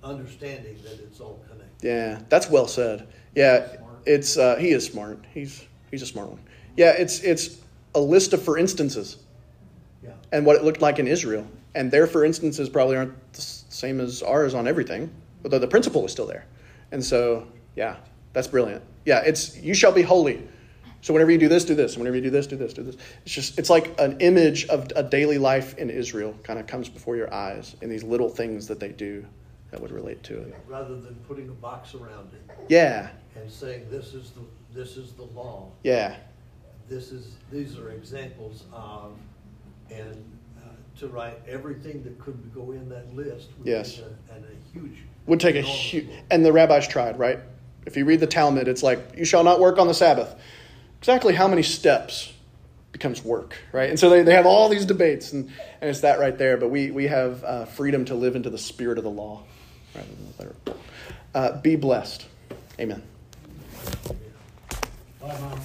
Understanding that it's all connected. Yeah, that's well said. Yeah, it's uh, he is smart. He's he's a smart one. Yeah, it's it's a list of for instances Yeah. and what it looked like in Israel, and their for instances probably aren't the same as ours on everything, but the, the principle is still there. And so, yeah, that's brilliant. Yeah, it's you shall be holy. So whenever you do this, do this. And whenever you do this, do this, do this. It's just it's like an image of a daily life in Israel kind of comes before your eyes in these little things that they do that would relate to it. Rather than putting a box around it Yeah, and saying this is the, this is the law, yeah, this is, these are examples of, and uh, to write everything that could go in that list. would Yes. be a- And a huge. would take a huge. And the rabbis tried, right? If you read the Talmud, it's like you shall not work on the Sabbath. Exactly how many steps becomes work, right? And so they, they have all these debates, and, and it's that right there. But we we have uh, freedom to live into the spirit of the law rather than the. Uh, be blessed. Amen. Bye, Mom.